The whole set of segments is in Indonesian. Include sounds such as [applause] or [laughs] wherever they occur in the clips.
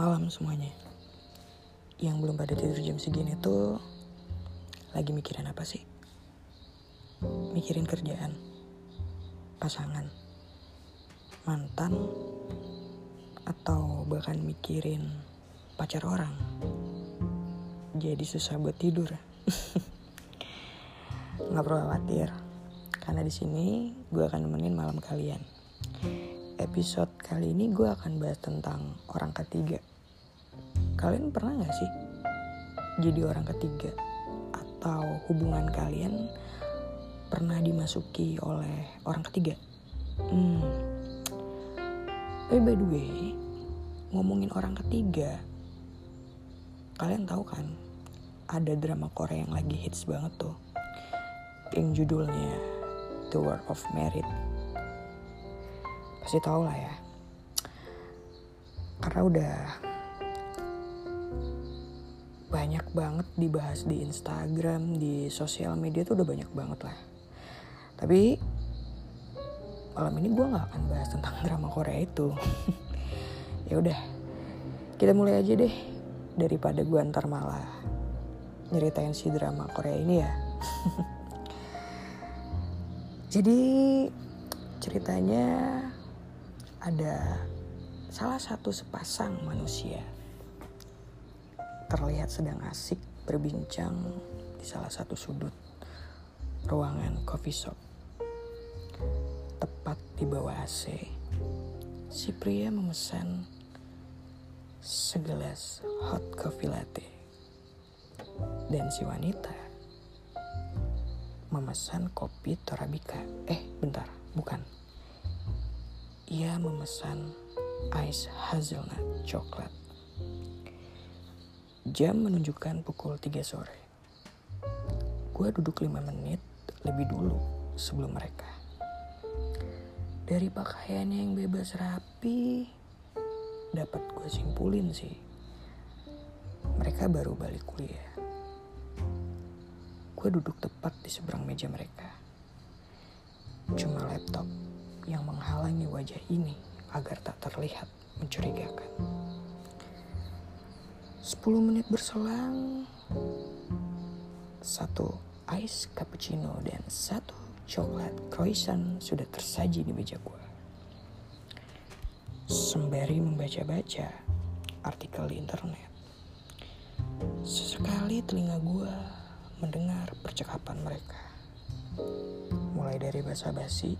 malam semuanya. Yang belum pada tidur jam segini tuh lagi mikirin apa sih? Mikirin kerjaan, pasangan, mantan, atau bahkan mikirin pacar orang. Jadi susah buat tidur. [laughs] Nggak perlu khawatir, karena di sini gue akan nemenin malam kalian episode kali ini gue akan bahas tentang orang ketiga. Kalian pernah gak sih jadi orang ketiga? Atau hubungan kalian pernah dimasuki oleh orang ketiga? Hmm. Tapi by the way, ngomongin orang ketiga, kalian tahu kan ada drama Korea yang lagi hits banget tuh. Yang judulnya The World of Merit pasti tau lah ya karena udah banyak banget dibahas di Instagram di sosial media tuh udah banyak banget lah. Tapi malam ini gue nggak akan bahas tentang [laughs] drama Korea itu. [laughs] Ya udah kita mulai aja deh daripada gue ntar malah nyeritain si drama Korea ini ya. [laughs] Jadi ceritanya ada salah satu sepasang manusia terlihat sedang asik berbincang di salah satu sudut ruangan coffee shop. Tepat di bawah AC, si pria memesan segelas hot coffee latte. Dan si wanita memesan kopi Torabika. Eh, bentar, bukan ia memesan ice hazelnut coklat. Jam menunjukkan pukul 3 sore. Gue duduk 5 menit lebih dulu sebelum mereka. Dari pakaiannya yang bebas rapi, dapat gue simpulin sih. Mereka baru balik kuliah. Gue duduk tepat di seberang meja mereka. Cuma laptop yang menghalangi wajah ini agar tak terlihat mencurigakan. Sepuluh menit berselang, satu ice cappuccino dan satu coklat croissant sudah tersaji di meja gua. Sembari membaca-baca artikel di internet, sesekali telinga gua mendengar percakapan mereka. Mulai dari basa-basi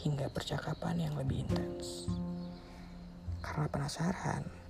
hingga percakapan yang lebih intens. Karena penasaran,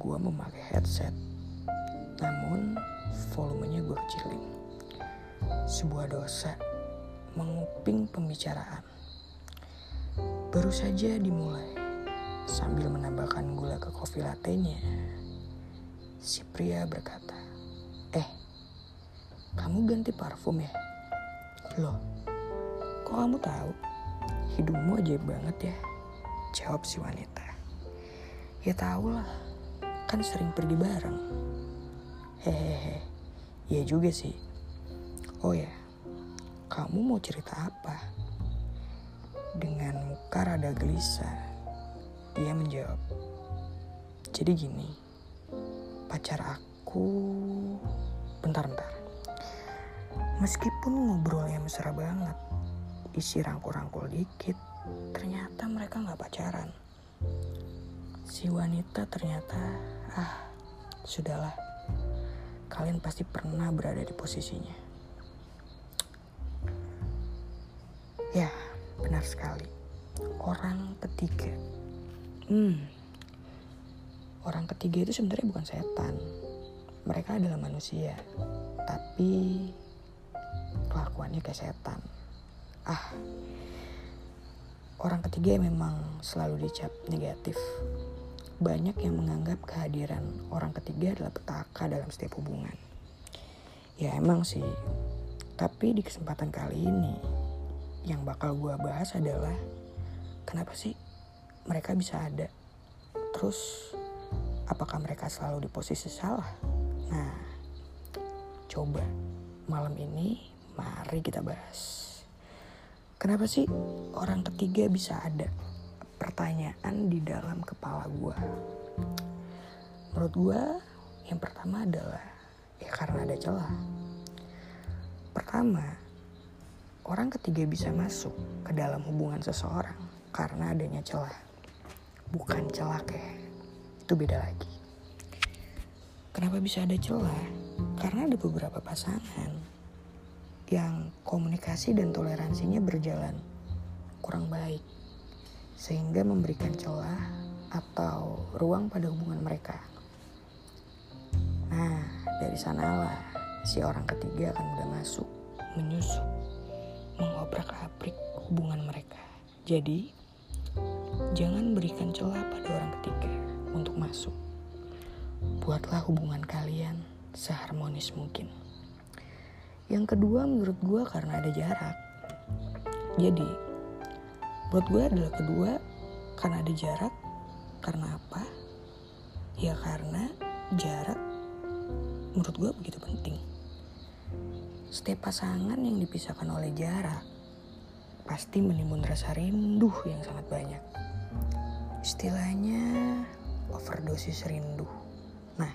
gue memakai headset. Namun, volumenya gue kecilin. Sebuah dosa menguping pembicaraan. Baru saja dimulai, sambil menambahkan gula ke kopi latenya, si pria berkata, Eh, kamu ganti parfum ya? Loh, kok kamu tahu? Hidungmu ajaib banget ya, jawab si wanita. Ya tau lah, kan sering pergi bareng. Hehehe, iya juga sih. Oh ya, kamu mau cerita apa? Dengan muka rada gelisah, dia menjawab. Jadi gini, pacar aku... Bentar-bentar. Meskipun ngobrolnya mesra banget, isi rangkul-rangkul dikit, ternyata mereka nggak pacaran. Si wanita ternyata, ah, sudahlah. Kalian pasti pernah berada di posisinya. Ya, benar sekali. Orang ketiga. Hmm. Orang ketiga itu sebenarnya bukan setan. Mereka adalah manusia. Tapi kelakuannya kayak setan ah orang ketiga memang selalu dicap negatif. Banyak yang menganggap kehadiran orang ketiga adalah petaka dalam setiap hubungan. Ya emang sih, tapi di kesempatan kali ini yang bakal gue bahas adalah kenapa sih mereka bisa ada? Terus apakah mereka selalu di posisi salah? Nah, coba malam ini mari kita bahas. Kenapa sih orang ketiga bisa ada? Pertanyaan di dalam kepala gue. Menurut gue yang pertama adalah ya karena ada celah. Pertama, orang ketiga bisa masuk ke dalam hubungan seseorang karena adanya celah. Bukan celah kayak itu beda lagi. Kenapa bisa ada celah? Karena ada beberapa pasangan yang komunikasi dan toleransinya berjalan kurang baik sehingga memberikan celah atau ruang pada hubungan mereka. Nah, dari sanalah si orang ketiga akan mudah masuk, menyusup, mengobrak-abrik hubungan mereka. Jadi, jangan berikan celah pada orang ketiga untuk masuk. Buatlah hubungan kalian seharmonis mungkin. Yang kedua menurut gue karena ada jarak. Jadi, menurut gue adalah kedua karena ada jarak. Karena apa? Ya karena jarak menurut gue begitu penting. Setiap pasangan yang dipisahkan oleh jarak pasti menimbun rasa rindu yang sangat banyak. Istilahnya overdosis rindu. Nah,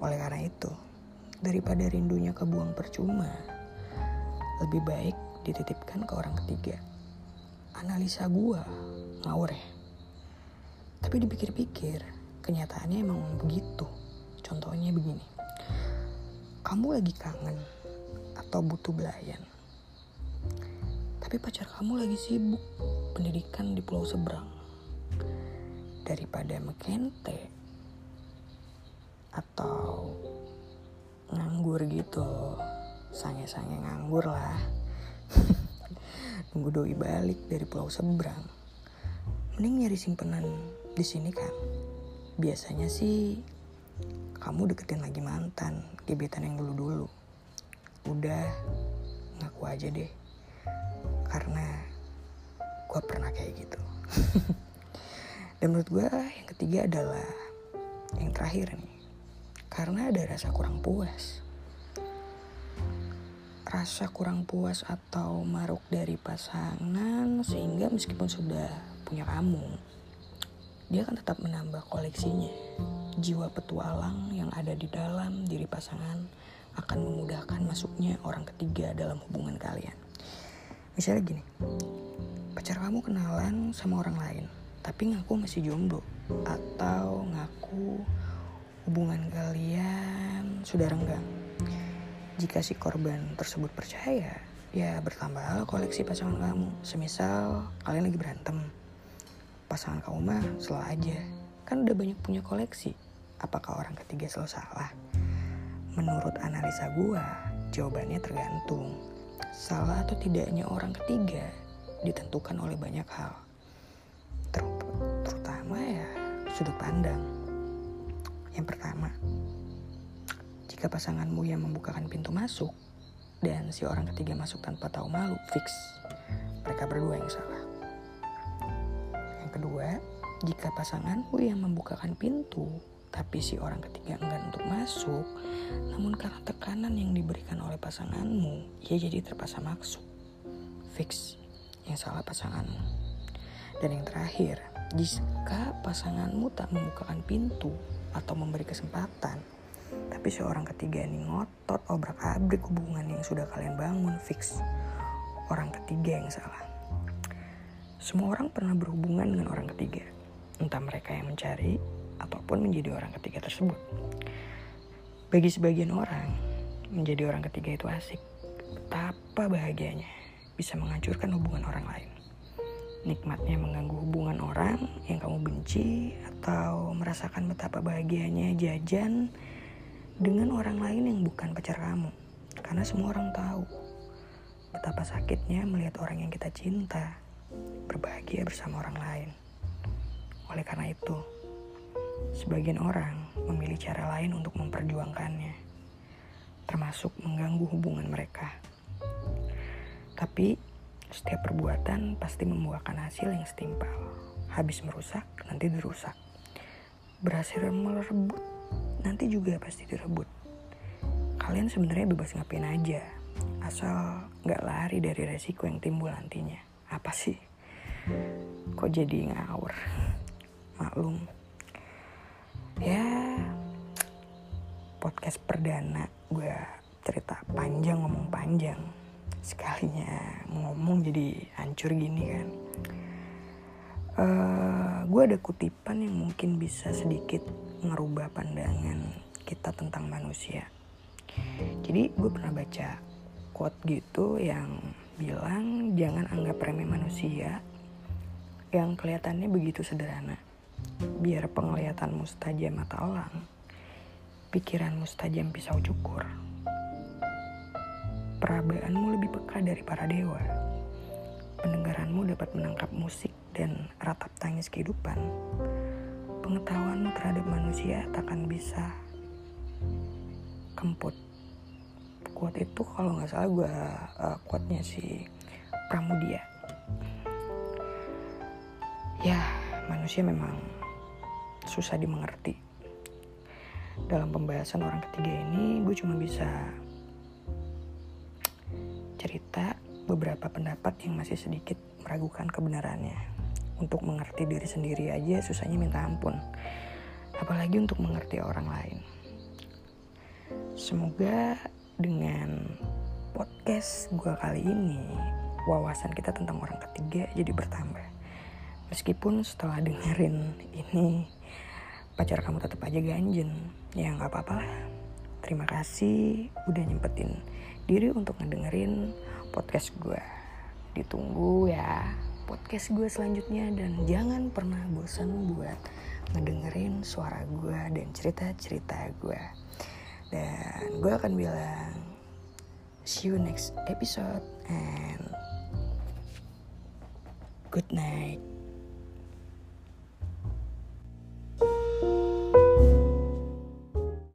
oleh karena itu, daripada rindunya kebuang percuma, lebih baik dititipkan ke orang ketiga. Analisa gua ngawur ya. Tapi dipikir-pikir, kenyataannya emang begitu. Contohnya begini kamu lagi kangen atau butuh belayan. Tapi pacar kamu lagi sibuk pendidikan di pulau seberang. Daripada mekente atau nganggur gitu. Sange-sange nganggur lah. [laughs] Nunggu doi balik dari pulau seberang. Mending nyari simpenan di sini kan. Biasanya sih kamu deketin lagi mantan, gebetan yang dulu-dulu. Udah, ngaku aja deh. Karena gue pernah kayak gitu. [laughs] Dan menurut gue yang ketiga adalah yang terakhir nih. Karena ada rasa kurang puas. Rasa kurang puas atau maruk dari pasangan sehingga meskipun sudah punya kamu, dia akan tetap menambah koleksinya. Jiwa petualang yang ada di dalam diri pasangan akan memudahkan masuknya orang ketiga dalam hubungan kalian. Misalnya gini, pacar kamu kenalan sama orang lain, tapi ngaku masih jomblo, atau ngaku hubungan kalian sudah renggang. Jika si korban tersebut percaya, ya bertambahlah koleksi pasangan kamu. Semisal kalian lagi berantem, pasangan kamu mah selalu aja. Kan udah banyak punya koleksi. Apakah orang ketiga selalu salah? Menurut analisa gua, jawabannya tergantung. Salah atau tidaknya orang ketiga ditentukan oleh banyak hal. Ter terutama ya sudut pandang. Yang pertama, jika pasanganmu yang membukakan pintu masuk dan si orang ketiga masuk tanpa tahu malu, fix mereka berdua yang salah. Yang kedua, jika pasanganmu yang membukakan pintu tapi si orang ketiga enggan untuk masuk, namun karena tekanan yang diberikan oleh pasanganmu, ia jadi terpaksa masuk. Fix, yang salah pasanganmu. Dan yang terakhir, jika pasanganmu tak membukakan pintu atau memberi kesempatan, tapi seorang ketiga ini ngotot obrak-abrik hubungan yang sudah kalian bangun fix. Orang ketiga yang salah. Semua orang pernah berhubungan dengan orang ketiga. Entah mereka yang mencari ataupun menjadi orang ketiga tersebut. Bagi sebagian orang, menjadi orang ketiga itu asik. Betapa bahagianya bisa menghancurkan hubungan orang lain. Nikmatnya mengganggu hubungan orang yang kamu benci atau merasakan betapa bahagianya jajan dengan orang lain yang bukan pacar kamu. Karena semua orang tahu betapa sakitnya melihat orang yang kita cinta berbahagia bersama orang lain. Oleh karena itu, sebagian orang memilih cara lain untuk memperjuangkannya, termasuk mengganggu hubungan mereka. Tapi setiap perbuatan pasti membuahkan hasil yang setimpal. Habis merusak, nanti dirusak. Berhasil merebut, nanti juga pasti direbut. Kalian sebenarnya bebas ngapain aja, asal nggak lari dari resiko yang timbul nantinya. Apa sih? Kok jadi ngawur? Maklum. Ya, podcast perdana gue cerita panjang ngomong panjang. Sekalinya ngomong jadi hancur gini kan. Uh, gue ada kutipan yang mungkin bisa sedikit ngerubah pandangan kita tentang manusia. Jadi gue pernah baca quote gitu yang bilang jangan anggap remeh manusia yang kelihatannya begitu sederhana. Biar penglihatan mustajam mata orang, pikiran mustajam pisau cukur. Perabaanmu lebih peka dari para dewa. Pendengaranmu dapat menangkap musik dan ratap tangis kehidupan. Pengetahuanmu terhadap manusia takkan bisa kemput. Quote itu kalau nggak salah gue uh, quote-nya si Pramudia. Ya manusia memang susah dimengerti. Dalam pembahasan orang ketiga ini gue cuma bisa cerita beberapa pendapat yang masih sedikit meragukan kebenarannya untuk mengerti diri sendiri aja susahnya minta ampun. Apalagi untuk mengerti orang lain. Semoga dengan podcast gue kali ini wawasan kita tentang orang ketiga jadi bertambah. Meskipun setelah dengerin ini pacar kamu tetap aja ganjen. Ya nggak apa-apa terima kasih udah nyempetin diri untuk ngedengerin podcast gue ditunggu ya podcast gue selanjutnya dan jangan pernah bosan buat ngedengerin suara gue dan cerita-cerita gue. Dan gue akan bilang see you next episode and good night